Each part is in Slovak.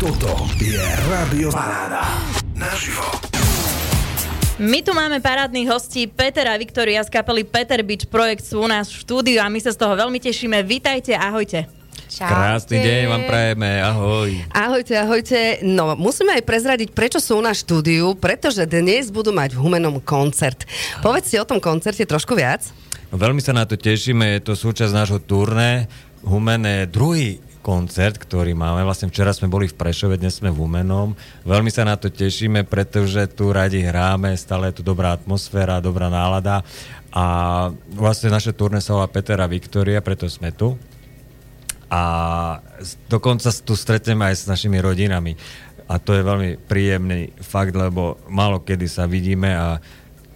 Toto je Rádio Paráda. Naživo. My tu máme parádnych hostí Peter a Viktoria z kapely Peter Beach Projekt sú u nás v štúdiu a my sa z toho veľmi tešíme. Vítajte, ahojte. Čaute. Krásny deň vám prajeme, ahoj. Ahojte, ahojte. No, musíme aj prezradiť, prečo sú na štúdiu, pretože dnes budú mať v Humenom koncert. Povedzte o tom koncerte trošku viac. Veľmi sa na to tešíme, je to súčasť nášho turné. Humené druhý koncert, ktorý máme. Vlastne včera sme boli v Prešove, dnes sme v Humenom. Veľmi sa na to tešíme, pretože tu radi hráme, stále je tu dobrá atmosféra, dobrá nálada. A vlastne naše turné sa volá Peter a Viktoria, preto sme tu. A dokonca tu stretneme aj s našimi rodinami. A to je veľmi príjemný fakt, lebo málo kedy sa vidíme a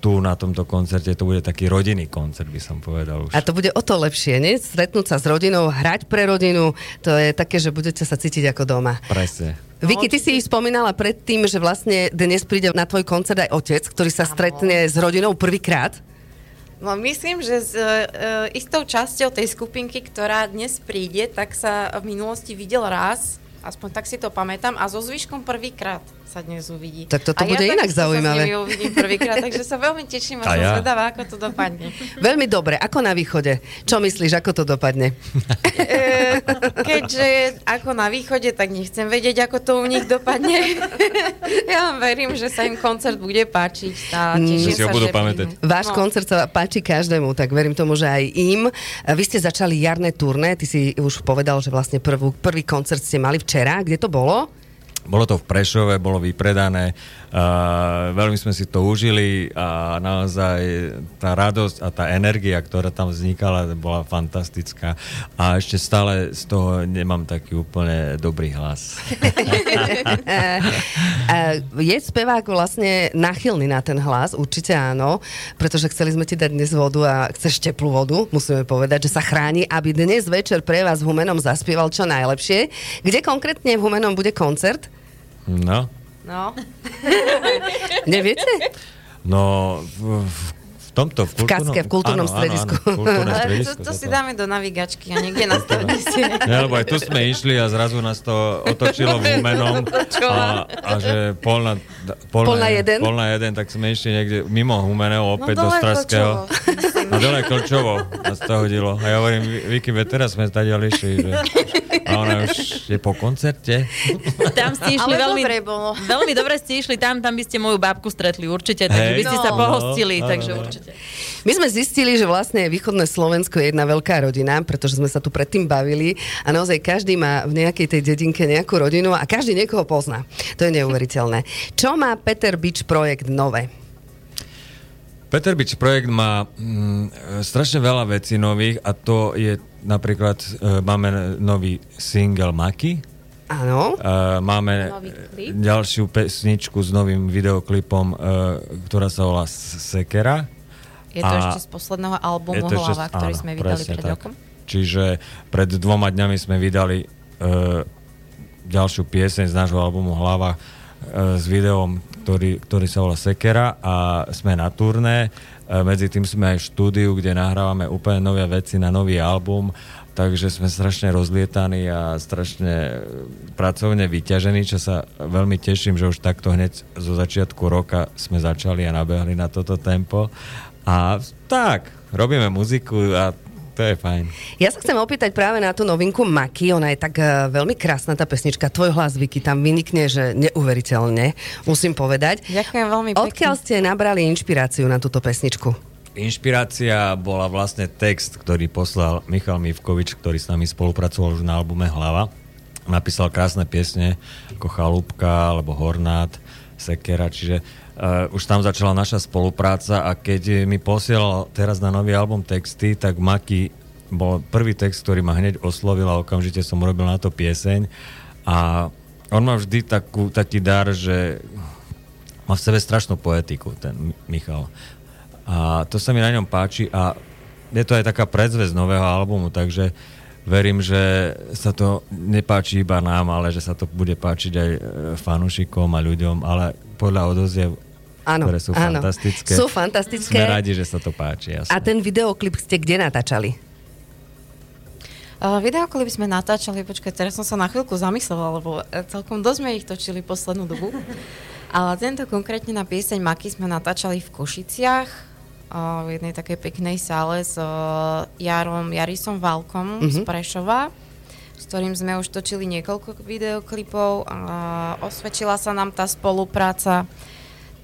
tu na tomto koncerte to bude taký rodinný koncert, by som povedal už. A to bude o to lepšie, nie? Stretnúť sa s rodinou, hrať pre rodinu, to je také, že budete sa cítiť ako doma. Presne. Vicky, ty si spomínala predtým, že vlastne dnes príde na tvoj koncert aj otec, ktorý sa stretne s rodinou prvýkrát. No myslím, že s uh, istou časťou tej skupinky, ktorá dnes príde, tak sa v minulosti videl raz, aspoň tak si to pamätám, a so zvyškom prvýkrát sa dnes uvidí. Tak toto a bude ja inak zaujímavé. Nimi uvidím prvýkrát, takže sa veľmi teším a, A som ja. zvedavá, ako to dopadne. Veľmi dobre, ako na východe. Čo myslíš, ako to dopadne? E, keďže ako na východe, tak nechcem vedieť, ako to u nich dopadne. ja verím, že sa im koncert bude páčiť a teším Že si ho budú pamätať. Váš No. koncert sa páči každému, tak verím tomu, že aj im. Vy ste začali jarné turné, ty si už povedal, že vlastne prvú, prvý koncert ste mali včera. Kde to bolo? Bolo to v Prešove, bolo vypredané, veľmi sme si to užili a naozaj tá radosť a tá energia, ktorá tam vznikala, bola fantastická. A ešte stále z toho nemám taký úplne dobrý hlas. Je spevák vlastne nachylný na ten hlas, určite áno, pretože chceli sme ti dať dnes vodu a chceš teplú vodu, musíme povedať, že sa chráni, aby dnes večer pre vás v Humenom zaspieval čo najlepšie. Kde konkrétne v Humenom bude koncert? No, No. Neviete? no v, v, v tomto... V, Kaske, v kultúrnom stredisku. Áno, áno, kultúrne Ale to, stredisku, to si dáme do navigačky a niekde nastavíte si. Ne, lebo aj tu sme išli a zrazu nás to otočilo v Humenom a, a že pol na, pol, Pol na jeden? pol na jeden, tak sme išli niekde mimo Humeného opäť No do Straského. A dole Klčovo nás to hodilo. A ja hovorím, Vicky, teraz sme tady išli, že... A ona už je po koncerte. Tam ste išli Ale veľmi, dobre bolo. veľmi dobre ste išli tam, tam by ste moju babku stretli určite, takže Hej. by ste sa No. pohostili, No, takže áno. určite. My sme zistili, že vlastne východné Slovensko je jedna veľká rodina, pretože sme sa tu predtým bavili a naozaj každý má v nejakej tej dedinke nejakú rodinu a každý niekoho pozná. To je neuveriteľné. Čo má Peter Beach projekt nové? Peter Beach projekt má mm, strašne veľa vecí nových a to je napríklad, e, máme nový single Maki, Áno. Uh, máme Nový klip? ďalšiu pesničku s novým videoklipom, uh, ktorá sa volá Sekera. Je to A ešte z posledného albumu to ešte- Hlava, ktorý áno, sme vydali pred tak. rokom. Čiže pred dvoma dňami sme vydali uh, ďalšiu pieseň z nášho albumu Hlava uh, s videom, ktorý, ktorý sa volá Sekera a sme na turné. Uh, medzi tým sme aj v štúdiu, kde nahrávame úplne nové veci na nový album takže sme strašne rozlietaní a strašne e, pracovne vyťažení, čo sa veľmi teším, že už takto hneď zo začiatku roka sme začali a nabehli na toto tempo. A tak, robíme muziku a to je fajn. Ja sa chcem opýtať práve na tú novinku Maki, ona je tak uh, veľmi krásna tá pesnička, tvoj hlas Vicky tam vynikne, že neuveriteľne, musím povedať. Ďakujem veľmi pekne. Odkiaľ ste nabrali inšpiráciu na túto pesničku? Inšpirácia bola vlastne text, ktorý poslal Michal Mivkovič, ktorý s nami spolupracoval už na albume Hlava. Napísal krásne piesne ako Chalúbka alebo Hornát, Sekera, čiže uh, už tam začala naša spolupráca a keď mi posielal teraz na nový album texty, tak Maki bol prvý text, ktorý ma hneď oslovil a okamžite som urobil na to pieseň a on má vždy takú, taký dar, že má v sebe strašnú poetiku, ten Michal. A to sa mi na ňom páči a je to aj taká predzvesť nového albumu, takže verím, že sa to nepáči iba nám, ale že sa to bude páčiť aj e, fanúšikom a ľuďom, ale podľa odoziev, Áno, ktoré sú áno. fantastické. Sú fantastické. Sme radi, že sa to páči. Jasne. A ten videoklip ste kde natáčali? Uh, videoklip sme natáčali, počkaj, teraz som sa na chvíľku zamyslela, lebo eh, celkom dosť sme ich točili poslednú dobu. Ale tento konkrétne na pieseň Maky sme natáčali v Košiciach, uh, v jednej takej peknej sále s uh, Jarom Jarisom Valkom mm-hmm. z Prešova, s ktorým sme už točili niekoľko videoklipov a osvedčila sa nám tá spolupráca.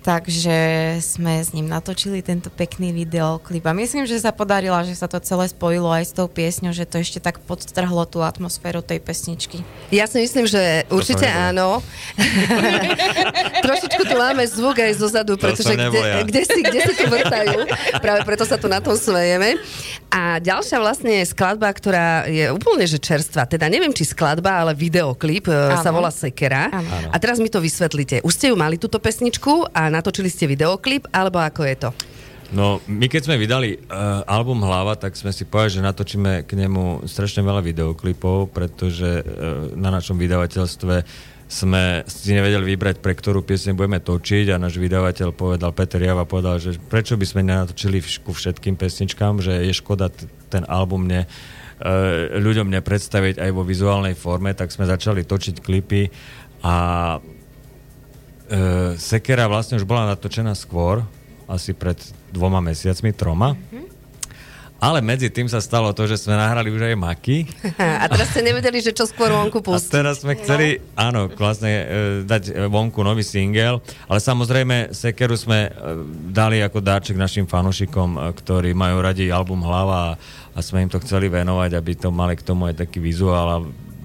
Takže sme s ním natočili tento pekný videoklip a myslím, že sa podarila, že sa to celé spojilo aj s tou piesňou, že to ešte tak podtrhlo tú atmosféru tej pesničky. Ja si myslím, že určite áno. Trošičku tu máme zvuk aj zo zadu, pretože kde, kde, si, kde si tu vrtajú. Práve preto sa tu na tom smejeme. A ďalšia vlastne skladba, ktorá je úplne že čerstvá. Teda neviem, či skladba, ale videoklip ano. E, sa volá Sekera. Ano. A teraz mi to vysvetlíte. Už ste ju mali túto pesničku a natočili ste videoklip, alebo ako je to? No, my keď sme vydali uh, album Hlava, tak sme si povedali, že natočíme k nemu strašne veľa videoklipov, pretože uh, na našom vydavateľstve sme si nevedeli vybrať, pre ktorú piesne budeme točiť a náš vydavateľ povedal, Peter Java povedal, že prečo by sme nenatočili ku všetkým pesničkám, že je škoda t- ten album ne, uh, ľuďom nepredstaviť aj vo vizuálnej forme, tak sme začali točiť klipy a uh, Sekera vlastne už bola natočená skôr, asi pred dvoma mesiacmi, troma. Mm-hmm. Ale medzi tým sa stalo to, že sme nahrali už aj maky. A teraz ste nevedeli, že čo skôr vonku pustiť. A teraz sme chceli, no. áno, vlastne e, dať vonku nový single, ale samozrejme Sekeru sme e, dali ako dáček našim fanušikom, e, ktorí majú radi album Hlava a, a sme im to chceli venovať, aby to mali k tomu aj taký vizuál a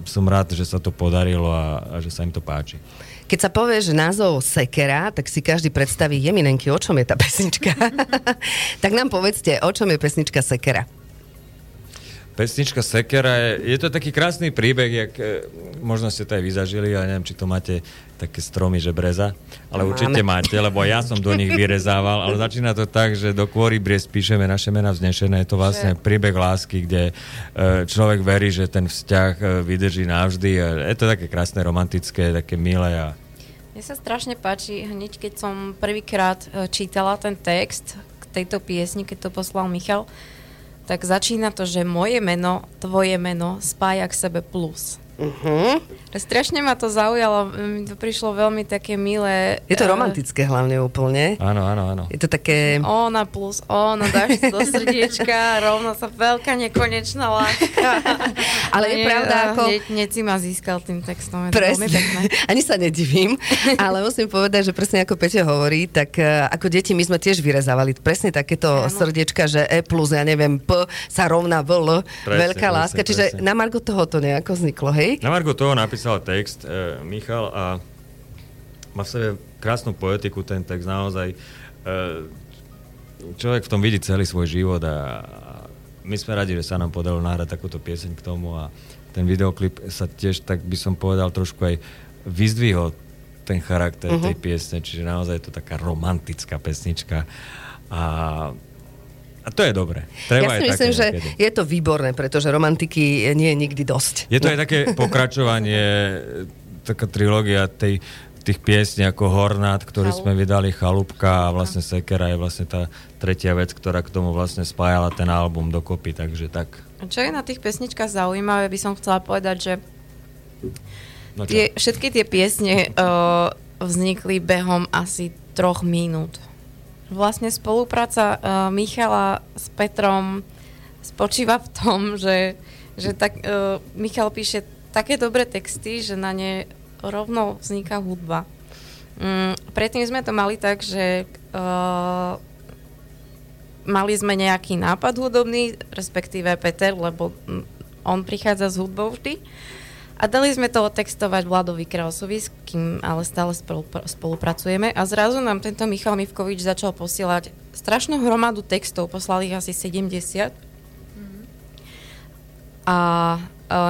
som rád, že sa to podarilo a, a že sa im to páči. Keď sa povie, že názov Sekera, tak si každý predstaví jeminenky, o čom je tá pesnička. tak nám povedzte, o čom je pesnička Sekera. Pesnička Sekera je, je to taký krásny príbeh, jak, e, možno ste to aj vyzažili, ale neviem, či to máte také stromy, že breza, ale Máme. určite máte, lebo ja som do nich vyrezával, ale začína to tak, že do kôry bries píšeme naše mena vznešené, je to vlastne príbeh lásky, kde e, človek verí, že ten vzťah e, vydrží navždy a je to také krásne, romantické, také milé a mne sa strašne páči, hneď keď som prvýkrát čítala ten text k tejto piesni, keď to poslal Michal, tak začína to, že moje meno, tvoje meno spája k sebe plus. Uh-huh. Strašne ma to zaujalo, mi to prišlo veľmi také milé. Je to eh, romantické hlavne úplne. Áno, áno, áno. Je to také... Ona plus ona, dáš do srdiečka, rovno sa veľká nekonečná láska. Ale je pravda, ako... Hneď, hneď si ma získal tým textom. Presne. Ani sa nedivím, ale musím povedať, že presne ako Peťo hovorí, tak uh, ako deti my sme tiež vyrezávali presne takéto ano. srdiečka, že E plus, ja neviem, P sa rovná V, L, veľká presne, láska. Čiže presne. na Margo toho to nejako vzniklo, hej? Na Margo toho napísal napísal text e, Michal a má v sebe krásnu poetiku ten text, naozaj. E, človek v tom vidí celý svoj život a, a my sme radi, že sa nám podarilo nahrať takúto pieseň k tomu a ten videoklip sa tiež, tak by som povedal, trošku aj vyzdvihol ten charakter uh-huh. tej piesne, čiže naozaj je to taká romantická pesnička a a to je dobré. Treba ja si myslím, že niekedy. je to výborné, pretože romantiky nie je nikdy dosť. Je to aj také pokračovanie, taká trilógia tej, tých piesní ako Hornát, ktorý Chalup. sme vydali, Chalúbka a vlastne Sekera je vlastne tá tretia vec, ktorá k tomu vlastne spájala ten album dokopy, takže tak. A čo je na tých pesničkách zaujímavé, by som chcela povedať, že no tie, všetky tie piesne uh, vznikli behom asi troch minút. Vlastne spolupráca uh, Michala s Petrom spočíva v tom, že, že tak, uh, Michal píše také dobré texty, že na ne rovno vzniká hudba. Um, predtým sme to mali tak, že uh, mali sme nejaký nápad hudobný, respektíve Peter, lebo on prichádza s hudbou vždy. A dali sme to otextovať Vladovi Krausovi, s kým ale stále spolupracujeme. A zrazu nám tento Michal Mivkovič začal posielať strašnú hromadu textov, poslali ich asi 70. Mm-hmm. A, a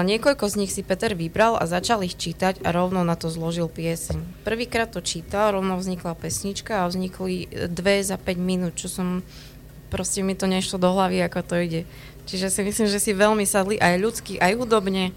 niekoľko z nich si Peter vybral a začal ich čítať a rovno na to zložil pieseň. Prvýkrát to čítal, rovno vznikla pesnička a vznikli dve za 5 minút, čo som proste mi to nešlo do hlavy, ako to ide. Čiže si myslím, že si veľmi sadli aj ľudsky, aj hudobne.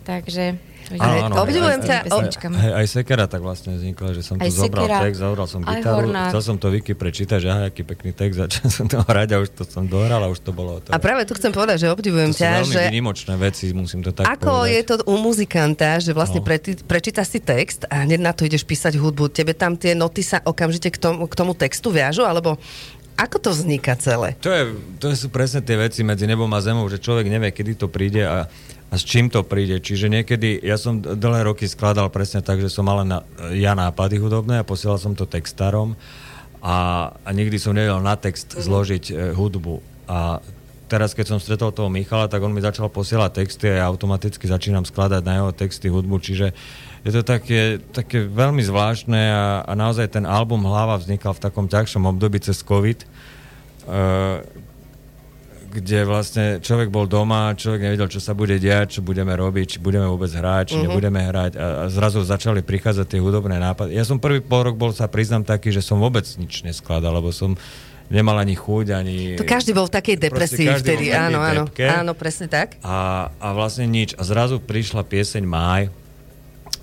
Takže Áno, áno, obdivujem ťa. aj- aj Sekera tak vlastne vznikla, že som tu Aj zobral Sekera, text, zobral som gitaru, chcel som to Viki prečítať, že aha, aký pekný text, začal som to hrať a už to som dohral a už to bolo A to. práve tu chcem povedať, že obdivujem to sú ťa, veľmi že výnimočné veci, musím to tak Ako povedať. je to u muzikanta, že vlastne No. preti, prečítaš si text a hneď na to ideš písať hudbu. Tebe tam tie noty sa okamžite k tomu, k tomu textu viažu, alebo ako to vzniká celé? To, je, to sú presne tie veci medzi nebom a zemou, že človek nevie, kedy to príde a, a s čím to príde. Čiže niekedy, ja som dlhé roky skladal presne tak, že som mal na, ja nápady hudobné a posielal som to textárom a, a nikdy som nevedel na text zložiť e, hudbu. A teraz, keď som stretol toho Michala, tak on mi začal posielať texty a ja automaticky začínam skladať na jeho texty hudbu, čiže je to také, také veľmi zvláštne a, a naozaj ten album Hlava vznikal v takom ťažšom období cez COVID, e, kde vlastne človek bol doma, človek nevedel, čo sa bude diať, čo budeme robiť, či budeme vôbec hrať, či uh-huh. nebudeme hrať a, a zrazu začali prichádzať tie hudobné nápady. Ja som prvý pol rok bol, sa priznám taký, že som vôbec nič neskladal, lebo som nemal ani chuť, ani... To každý bol v takej depresii vtedy. Áno, áno. depke. Áno, presne tak. A, a vlastne nič. A zrazu prišla pieseň Máj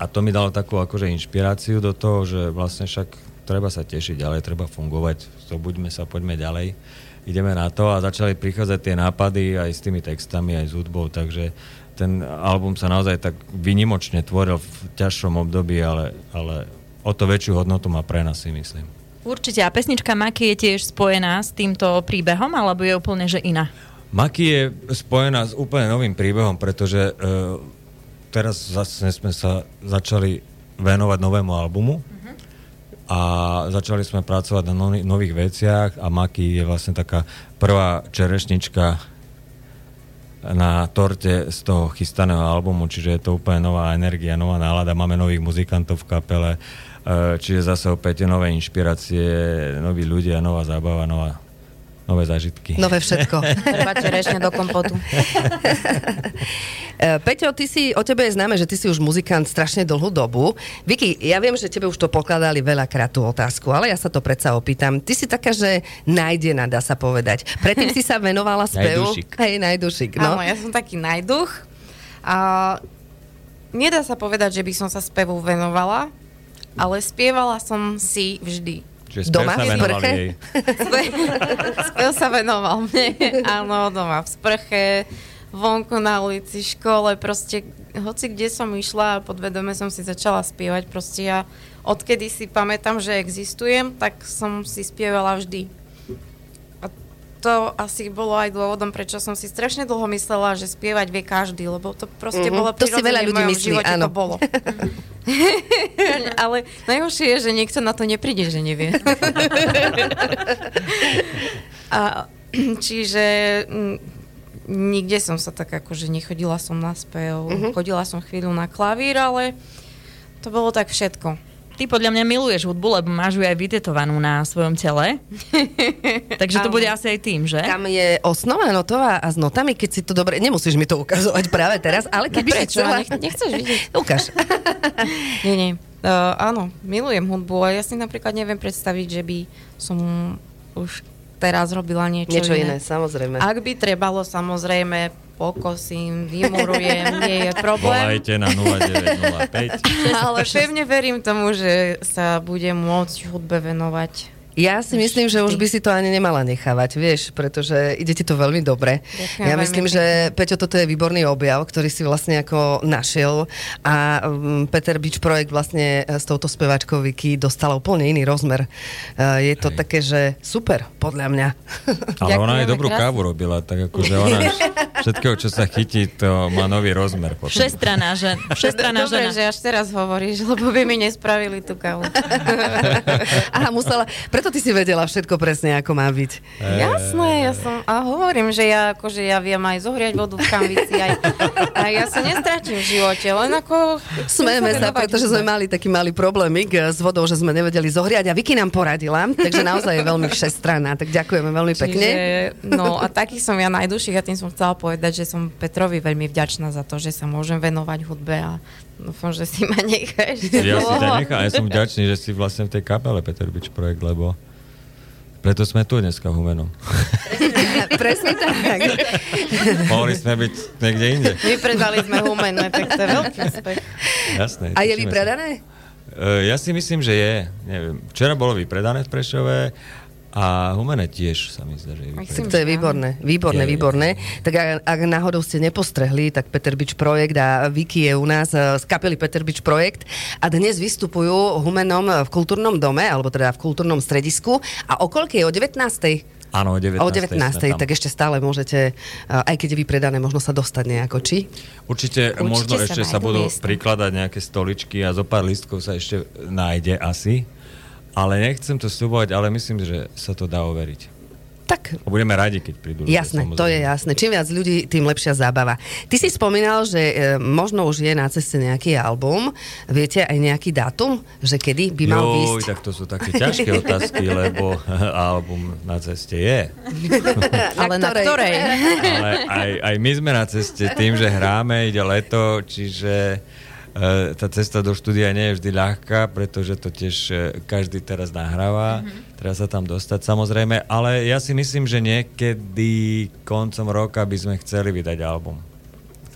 a to mi dalo takú akože inšpiráciu do toho, že vlastne však treba sa tešiť ďalej, treba fungovať, zobuďme sa, poďme ďalej, ideme na to a začali prichádzať tie nápady aj s tými textami, aj s hudbou, takže ten album sa naozaj tak vynimočne tvoril v ťažšom období, ale, ale o to väčšiu hodnotu má pre nás, si myslím. Určite. A pesnička Maky je tiež spojená s týmto príbehom, alebo je úplne že iná? Maki je spojená s úplne novým príbehom, pretože uh, teraz zase sme sa začali venovať novému albumu a začali sme pracovať na nových veciach a Maki je vlastne taká prvá čerešnička na torte z toho chystaného albumu, čiže je to úplne nová energia, nová nálada, máme nových muzikantov v kapele, eh, čiže zase opäť nové inšpirácie, noví ľudia, nová zábava, nová, nové zážitky. Nové všetko. Treba čerešne do kompotu. E, Peťo, ty si, o tebe je známe, že ty si už muzikant strašne dlhú dobu. Vicky, ja viem, že tebe už to pokladali veľakrát tú otázku, ale ja sa to predsa opýtam. Ty si taká, že nájdená, dá sa povedať. Predtým si sa venovala spevu. Najdušik. Hej, najdušik, no. Áno, ja som taký najduch. A nedá sa povedať, že by som sa spevu venovala, ale spievala som si vždy. Čiže Doma sa v venovali sprche? jej. Spe- Spev sa venoval mne. Áno, doma v sprche, vonku na ulici, škole, proste hoci kde som išla a podvedome som si začala spievať. Proste ja odkedy si pamätám, že existujem, tak som si spievala vždy. To asi bolo aj dôvodom, prečo som si strašne dlho myslela, že spievať vie každý, lebo to proste Mhm. bolo To si veľa ľudí myslí, živote áno. to bolo. Ale najhoršie je, že niekto na to nepríde, že nevie. A, čiže mm, nikde som sa tak akože nechodila som na spev, uh-huh. chodila som chvíľu na klavír, ale to bolo tak všetko. Ty podľa mňa miluješ hudbu, lebo máš ju aj vytetovanú na svojom tele. Takže to bude asi aj tým, že? Tam je osnova notová a s notami, keď si to dobre... Nemusíš mi to ukazovať práve teraz, ale keby si Prečo? chcela... Nech, nechceš vidieť? Ukáž. Nie, nie. Uh, áno, milujem hudbu a ja si napríklad neviem predstaviť, že by som už teraz robila niečo, Niečo iné, samozrejme. Ak by trebalo, samozrejme, pokosím, vymurujem, nie je problém. Volajte na 0905. Ale pevne verím tomu, že sa budem môcť hudbe venovať. Ja si myslím, že už by si to ani nemala nechávať, vieš, pretože ide ti to veľmi dobre. Ďakujem ja myslím, že Peťo, toto je výborný objav, ktorý si vlastne ako našiel a um, Peter Beach projekt vlastne e, s touto speváčkou Vicky dostala úplne iný rozmer. Uh, je to Hej. také, že super, podľa mňa. Ale ona aj dobrú krásne. kávu robila, tak akože ona všetkého, čo sa chytí, to má nový rozmer. Potom. Všestraná žena. Všestraná Dobre, žena. že až teraz hovoríš, lebo by mi nespravili tú kávu. Aha, musela, preto ty si vedela všetko presne, ako má byť. Jasné, ja som, a hovorím, že ja, akože ja viem aj zohriať vodu v kanvici, aj, a ja sa nestratím v živote, len ako... Smejeme sa, pretože sme mali taký malý problémik eh, s vodou, že sme nevedeli zohriať a Vicky nám poradila, takže naozaj je veľmi všestranná, tak ďakujeme veľmi pekne. Čiže, no a taký som ja najduších a tým som chcela povedať, že som Petrovi veľmi vďačná za to, že sa môžem venovať hudbe a dúfam, že si ma necháš. Ja si ťa nechám, ja som vďačný, že si vlastne v tej kapele Peter Beach projekt, lebo Preto sme tu dneska v Humenom. Presne tak. Mohli sme byť niekde inde. Vypredali sme humenné, tak to je veľký úspech. Jasné. A je tešíme sa. vypredané? E, Ja si myslím, že je. Neviem. Včera bolo vypredané v Prešove a Humene tiež sa mi zdá, že je vypredané. To je výborné, výborné, Je, je. výborné. Tak ak, ak náhodou ste nepostrehli, tak Peter Beach Projekt a Vicky je u nás eh, z kapely Peter Beach Projekt a dnes vystupujú humenom v kultúrnom dome, alebo teda v kultúrnom stredisku a o koľkej? O 19. Áno, o 19. O 19. sme tam. tak ešte stále môžete, eh, aj keď je vypredané, možno sa dostať nejako, či? Určite, Určite možno sa ešte sa budú miesta. prikladať nejaké stoličky a zo pár lístkov sa ešte nájde asi. Ale nechcem to slúbovať, ale myslím, že sa to dá overiť. Tak A budeme radi, keď prídu ľudia, Jasné, samozrejme. to je jasné. Čím viac ľudí, tým lepšia zábava. Ty si spomínal, že e, možno už je na ceste nejaký album. Viete aj nejaký dátum, že kedy by mal Joj, výsť? tak to sú také ťažké otázky, lebo album na ceste je. Ale na ktorej? Ale aj, aj my sme na ceste tým, že hráme, ide leto, čiže tá cesta do štúdia nie je vždy ľahká, pretože to tiež e, každý teraz nahráva, mm-hmm. treba sa tam dostať samozrejme, ale ja si myslím, že niekedy koncom roka by sme chceli vydať album.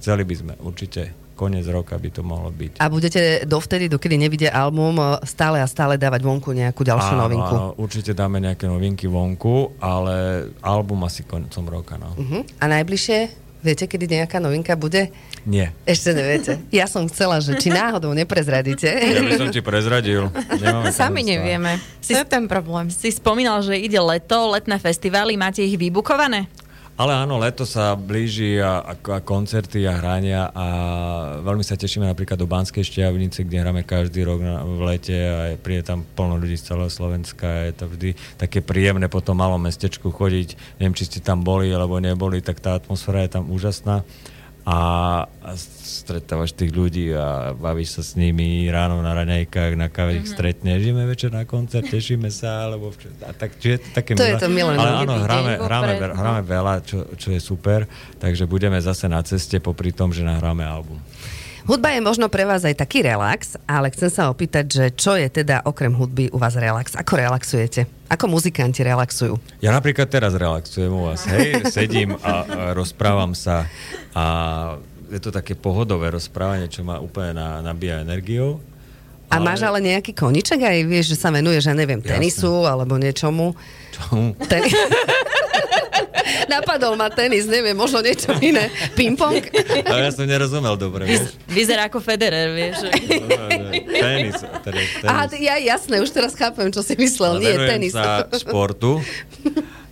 Chceli by sme, určite. Koniec roka by to mohlo byť. A budete dovtedy, dokedy nevidie album, e, stále a stále dávať vonku nejakú ďalšiu áno, novinku. Áno, určite dáme nejaké novinky vonku, ale album asi koncom roka, no. Uh-huh. A najbližšie, viete, kedy nejaká novinka bude? Nie. Ešte neviete. Ja som chcela, že či náhodou neprezradíte. Ja by som ti prezradil. Nemáme Sami tajomstvá. nevieme. Si- To je ten problém. Si spomínal, že ide leto, letné festivály, máte ich vybukované? Ale áno, leto sa blíži a, a, a koncerty a hrania a veľmi sa tešíme napríklad do Banskej Štiavnice, kde hráme každý rok na, v lete a je, príde tam plno ľudí z celého Slovenska. Je to vždy také príjemné po tom malom mestečku chodiť. Neviem, či ste tam boli alebo neboli, tak tá atmosféra je tam úžasná. A, a stretávaš tých ľudí a bavíš sa s nimi ráno na raňajkách, na Mhm. ich stretneš, ideme večer na koncert, tešíme sa, alebo vč- a tak, čiže je to také To je milé. to milé, Ale no. áno, hráme, hráme, hráme veľa, čo, čo je super, takže budeme zase na ceste popri tom, že nahráme album. Hudba je možno pre vás aj taký relax, ale chcem sa opýtať, že čo je teda okrem hudby u vás relax? Ako relaxujete? Ako muzikanti relaxujú? Ja napríklad teraz relaxujem u vás, hej, sedím a, rozprávam sa a je to také pohodové rozprávanie, čo ma úplne na, nabíja energiou. A máš ale nejaký koniček aj, vieš, že sa venuješ, ja neviem, tenisu alebo niečomu? Čo? Ten... Napadol ma tenis, neviem, možno niečo iné. Ping-pong? No, ja som nerozumel dobre, vieš. Vyzerá ako Federer, vieš. Tenis, teda tenis. Aha, ja jasné, už teraz chápem, čo si myslel. Ale Nie, tenis. sa športu.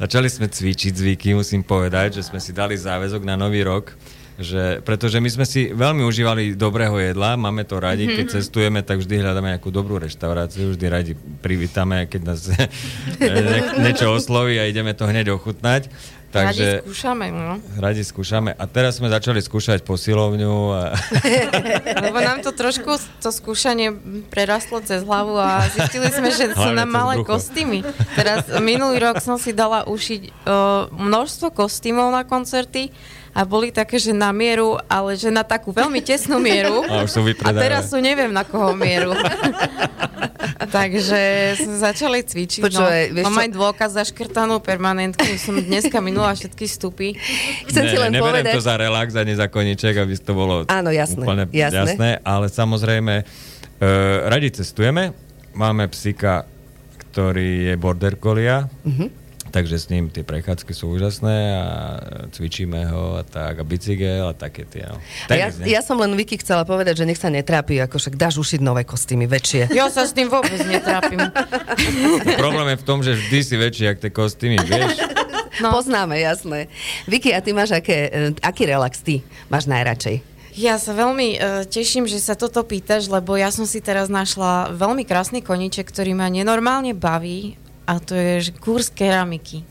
Začali sme cvičiť zvyky, musím povedať, že sme si dali záväzok na nový rok, že, pretože my sme si veľmi užívali dobrého jedla, máme to radi, keď cestujeme, tak vždy hľadáme nejakú dobrú reštauráciu, vždy radi privítame, keď nás ne, niečo osloví a ideme to hneď ochutnať. Radi Takže skúšame, no. radi skúšame. A teraz sme začali skúšať posilovňu. A... Lebo nám to trošku, to skúšanie prerastlo cez hlavu a zistili sme, že sú nám malé brucho. kostýmy. Teraz minulý rok som si dala ušiť uh, množstvo kostýmov na koncerty a boli také, že na mieru, ale že na takú veľmi tesnú mieru. A už sú A vypredané. teraz sú neviem na koho mieru. Takže sme začali cvičiť. Počúvaj, vieš no. Mám čo? aj dôkaz zaškrtanú permanentku. Som dneska minula všetky stupy. Chcem ti len neberiem povedať... to za relax a nie za koniček, aby to bolo Áno, jasné, úplne jasné. jasné. ale samozrejme uh, radi cestujeme, máme psíka, ktorý je border collie, Mhm. Takže s ním tie prechádzky sú úžasné a cvičíme ho a tak, a bicykel a také tie. No. A ja, ne? ja som len Vicky chcela povedať, že nech sa netrápi, ako však dáš ušiť nové kostýmy, väčšie. Ja sa s tým vôbec netrápim. Problém je v tom, že vždy si väčší, jak tie kostýmy, vieš? No. Poznáme, jasné. Vicky, a ty máš aké, e, aký relax ty máš najradšej? Ja sa veľmi uh, teším, že sa toto pýtaš, lebo ja som si teraz našla veľmi krásny koniček, ktorý ma nenormálne baví a to je že kurz keramiky.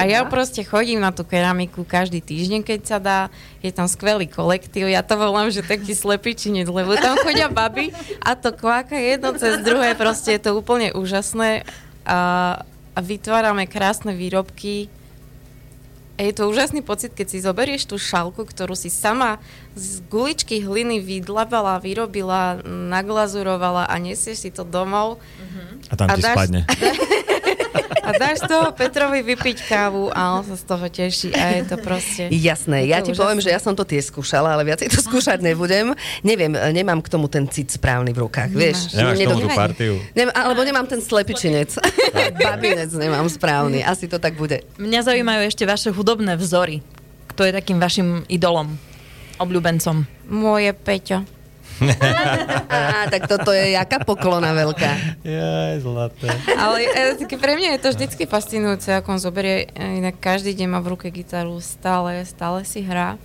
A ja proste chodím na tú keramiku každý týždeň, keď sa dá. Je tam skvelý kolektív. Ja to volám, že taký slepičinec, lebo tam chodia baby a to kváka jedno cez druhé. Proste je to úplne úžasné. A, a vytvárame krásne výrobky. A je to úžasný pocit, keď si zoberieš tú šálku, ktorú si sama z guličky hliny vydlabala, vyrobila, naglazurovala a nesieš si to domov. A tam A ti dáš- spadne. A dáš toho Petrovi vypiť kávu a on sa z toho teší a je to proste... Jasné, ja to ti úžasné. poviem, že ja som to tiež skúšala, ale viacej to skúšať nebudem. Neviem, nemám k tomu ten cit správny v rukách, vieš. Nemáš k tomu tú partiu. Nem, alebo nemám ten slepičinec. Babinec nemám správny. Asi to tak bude. Mňa zaujímajú ešte vaše hudobné vzory. Kto je takým vašim idolom, obľúbencom? Moje Peťo. Á, tak toto je jaká poklona veľká. Jaj, zlaté. Ale e, pre mňa je to vždycky fascinujúce, ako on zoberie, e, inak každý deň má v ruke gitaru, stále, stále si hrá,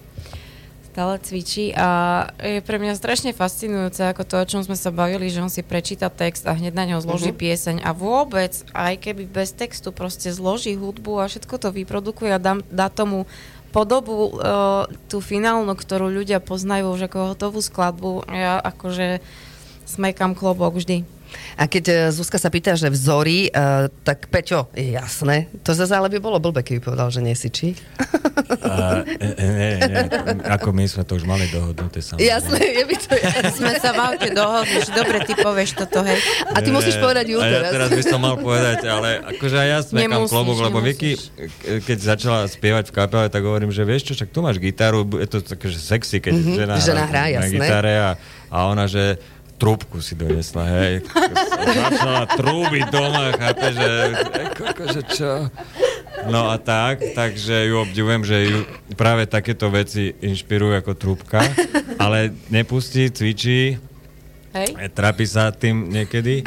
stále cvičí a je pre mňa strašne fascinujúce, ako to, o čom sme sa bavili, že on si prečíta text a hneď na neho zloží uh-huh. pieseň a vôbec, aj keby bez textu, proste zloží hudbu a všetko to vyprodukuje a dá, dá tomu podobu, uh, tú finálnu, ktorú ľudia poznajú už ako hotovú skladbu. Ja akože smekám klobok vždy. A keď e, Zuzka sa pýta, že vzory, uh, tak Peťo, je jasné. To zase ale by bolo blbé, keby povedal, že nesičí. A, e, e, nie, nie, ako my sme to už mali dohodnuté samozrejme. Jasné, je by to jasné. Sme sa v aute dohodli, že dobre, ty povieš toto, hej. A ty musíš Nie, povedať ju a ja teraz. teraz by som mal povedať, ale akože aj ja smekám klobúk, lebo Vicky, keď začala spievať v kapele, tak hovorím, že vieš čo, však tu máš gitaru, je to také, že sexy, keď Mhm, žena, žena hrá, na jasné. gitare a, a ona, že trúbku si donesla, hej. Začala trúbiť doma, chápe, že akože čo? No a tak, takže ju obdivujem, že ju práve takéto veci inšpirujú ako trúbka, ale nepustí, cvičí, Hej? Trápi sa tým niekedy,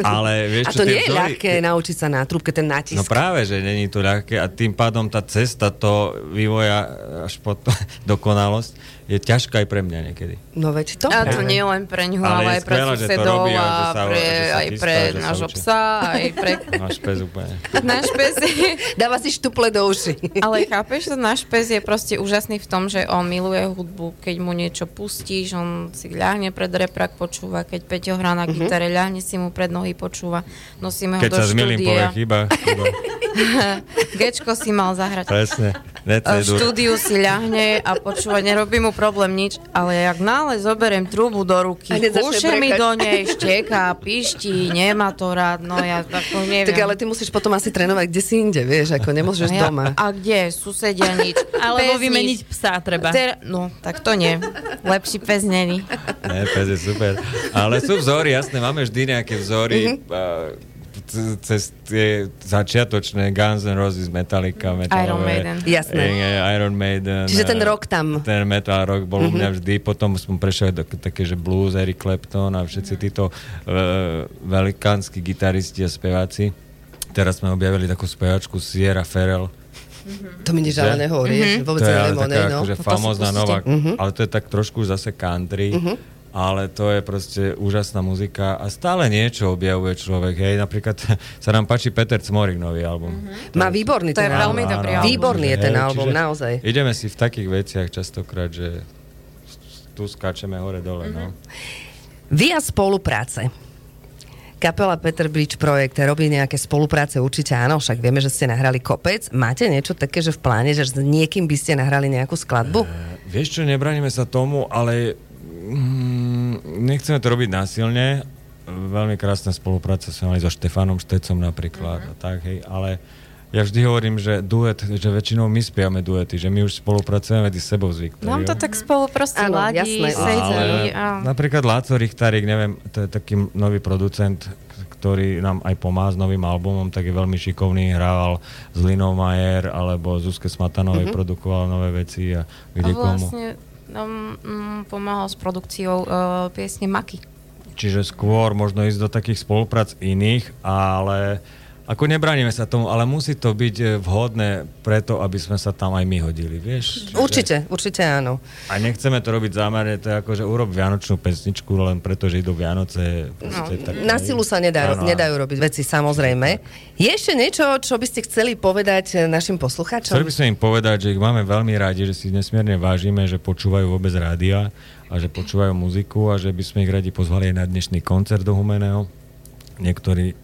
ale A vieš čo, to tie nie je vzory- ľahké naučiť sa na trúbke ten nátisk. No práve, že není to ľahké a tým pádom tá cesta to vývoja až po to, dokonalosť je ťažká aj pre mňa niekedy. No veď to. A to nie len pre ňu, Ale ale, aj pre to susedov robí a sa- pre, aj pre nášho psa, aj pre... Máš pes úplne. Náš pes je... Dáva si štuple do uši. Ale chápeš, že náš pes je proste úžasný v tom, že on miluje hudbu. Keď mu niečo pustíš, on si ľahne pred reprak počúva. Keď Peťo hrá na gitare, ľahne si mu pred nohy počúva. Nosíme ho Keď do sa zmilím, povie štúdia. chyba. chyba. Gečko si mal zahrať. Presne. V štúdiu si ľahne a počúva, nerobí mu problém nič, ale jak nále zoberiem trúbu do ruky, kúše mi do nej, šteká, pišti, nemá to rád, no ja tako neviem. Tak ale ty musíš potom asi trénovať kde si inde, vieš, ako nemôžeš a, ja, doma. a kde? Susedia nič. Alebo vymeniť psa treba. Ter, no, tak to nie. Lepší pes není. Ne, pes je super. Ale sú vzory, jasné, máme vždy nejaké vzory. Mm-hmm. c- cez tie začiatočné Guns N' Roses, Metallica, metalové, Iron Maiden. Jasné. eh, Iron Maiden. Čiže ten eh, rok tam. Ten metal rock bol mm-hmm. u mňa vždy, potom som prešiel do také, že blues, Eric Clapton a všetci títo uh, velikánsky gitaristi a speváci. Teraz sme objavili takú spevačku Sierra Ferrell. To mi nič ale Že? nehovoríš, vôbec to je ale taká no. akože si famózna nová, ale to je tak trošku zase country. Ale to je proste úžasná muzika a stále niečo objavuje človek. Hej, napríklad sa nám páči Peter Cmorik nový album. Má výborný To je ten veľmi album. dobrý Áno, album. Výborný je ten hej, album, čiže naozaj. Ideme si v takých veciach častokrát, že tu skáčeme hore-dole. No. Vy a spolupráce. Kapela Peter Bridge projekt robí nejaké spolupráce, určite áno, však vieme, že ste nahrali kopec. Máte niečo také, že v pláne, že s niekým by ste nahrali nejakú skladbu? Vieš čo, nebraníme sa tomu, ale nechceme to robiť násilne. Veľmi krásna spolupráca sme mali so Štefanom Štecom napríklad a tak, hej, ale ja vždy hovorím, že duet, že väčšinou my spiame duety, že my už spolupracujeme medzi sebou s Viktoriou. Nám to tak spolu proste Áno, ladí, jasné. sedí. ale A... napríklad Láco Richtarik, neviem, to je taký nový producent, ktorý nám aj pomáha s novým albumom, tak je veľmi šikovný, hrával s Linou Majer alebo Zuzke Smatanovej, mm-hmm. produkoval nové veci a A kde komu. Nám mm, pomáhal s produkciou uh, piesne Maky. Čiže skôr možno ísť do takých spoluprác iných, ale ako nebraníme sa tomu, ale musí to byť e, vhodné preto, aby sme sa tam aj my hodili, vieš? Určite, určite áno. A nechceme to robiť zámerne, to je ako, že urob vianočnú pesničku len preto, že idú Vianoce. No, tak, Na silu sa nedajú, Áno, nedajú robiť veci, samozrejme. Je ešte niečo, čo by ste chceli povedať eh, našim poslucháčom? Chceli by sme im povedať, že ich máme veľmi radi, že si nesmierne vážime, že počúvajú vôbec rádia a že počúvajú muziku a že by sme ich radi pozvali aj na dnešný koncert do Humeného. Niektorí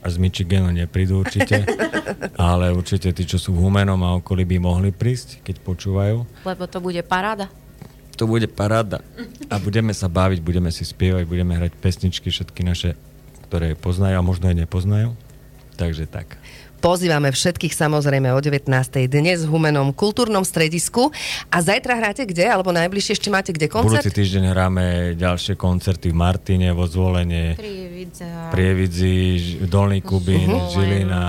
až z Michiganu neprídu určite, ale určite tí, čo sú v Humenom a okolí by mohli prísť, keď počúvajú. Lebo to bude paráda. To bude paráda. A budeme sa baviť, budeme si spievať, budeme hrať pesničky všetky naše, ktoré poznajú a možno aj nepoznajú. Takže tak. Pozývame všetkých samozrejme o 19. dnes v Humenom kultúrnom stredisku. A zajtra hráte kde? Alebo najbližšie ešte máte kde koncert? Budúci týždeň hráme ďalšie koncerty v Martine, vo Zvolenie, Prievidze. Prievidzi, Dolný Kubín, Mhm. Žilina,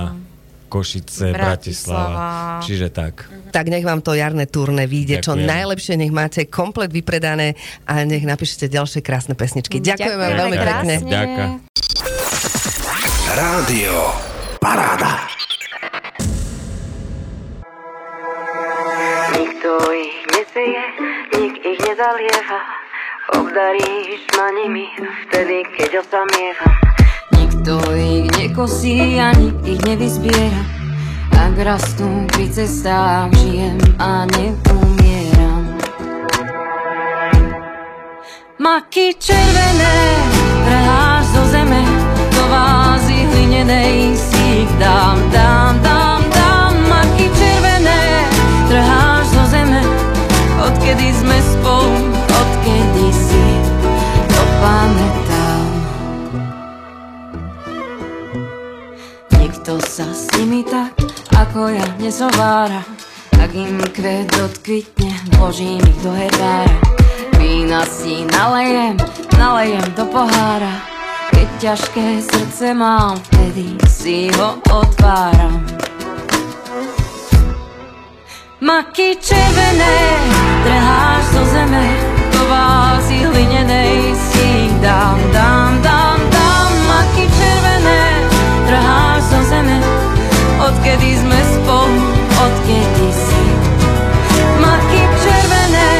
Košice, Bratislava. Bratislava. Čiže tak. Tak nech vám to jarné turné vyjde čo Ďakujem. najlepšie, nech máte komplet vypredané a nech napíšete ďalšie krásne pesničky. Ďakujeme Ďakujeme veľmi pekne. krásne. Ďaká. Rádio Paráda. Nikto ich neseje, nik ich nezalieva. Obdaríš ma nimi vtedy, keď osamievam. Nikto ich nekosí a nik ich nevyzbiera. Ak rastú pri cestách, žijem a neumieram. Maky červené, trháš zo zeme, do vázy hlinenej si ich dám, dám, dám. Odkedy sme spolu, odkedy si to pamätám. Nikto sa s nimi tak, ako ja nezovára. Ak im kvet odkvitne, vložím ich do herbára. Vína si nalejem, nalejem do pohára. Keď ťažké srdce mám, vtedy si ho otváram. Maky červené, trháš zo zeme, do vázy hlinenej si dám, dám, dám, dám. Maky červené, trháš zo zeme, odkedy sme spolu, odkedy si. Maky červené,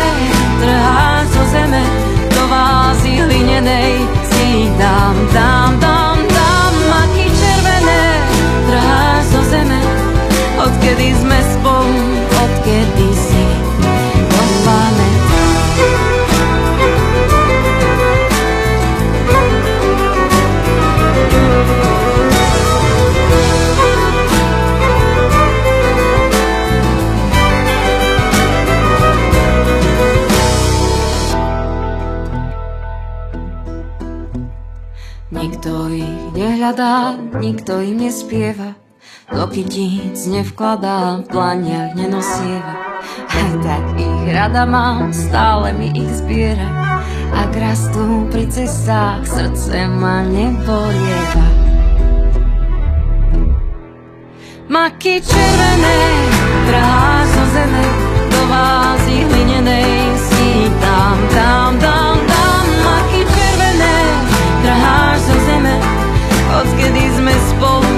trháš zo zeme, do vázy hlinenej si dám, dám, dám, dám. Maky červené, trháš zo zeme, odkedy sme spolu, nikto im nespieva, do kytíc nevkladá, v planiach nenosieva. Aj tak ich rada mám, stále mi ich zbiera. Ak rastú pri cestách, srdce ma nebolieva. Maky červené, trháš zo zeme, do vázy hlinenej si ich dám, dám, Trotsky these misspelled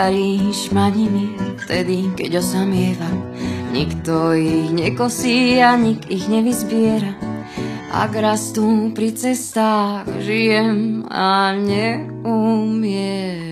Obdaríš ma nimi vtedy, keď osamievam. Nikto ich nekosí a nik ich nevyzbiera. Ak rastú pri cestách, žijem a neumieram.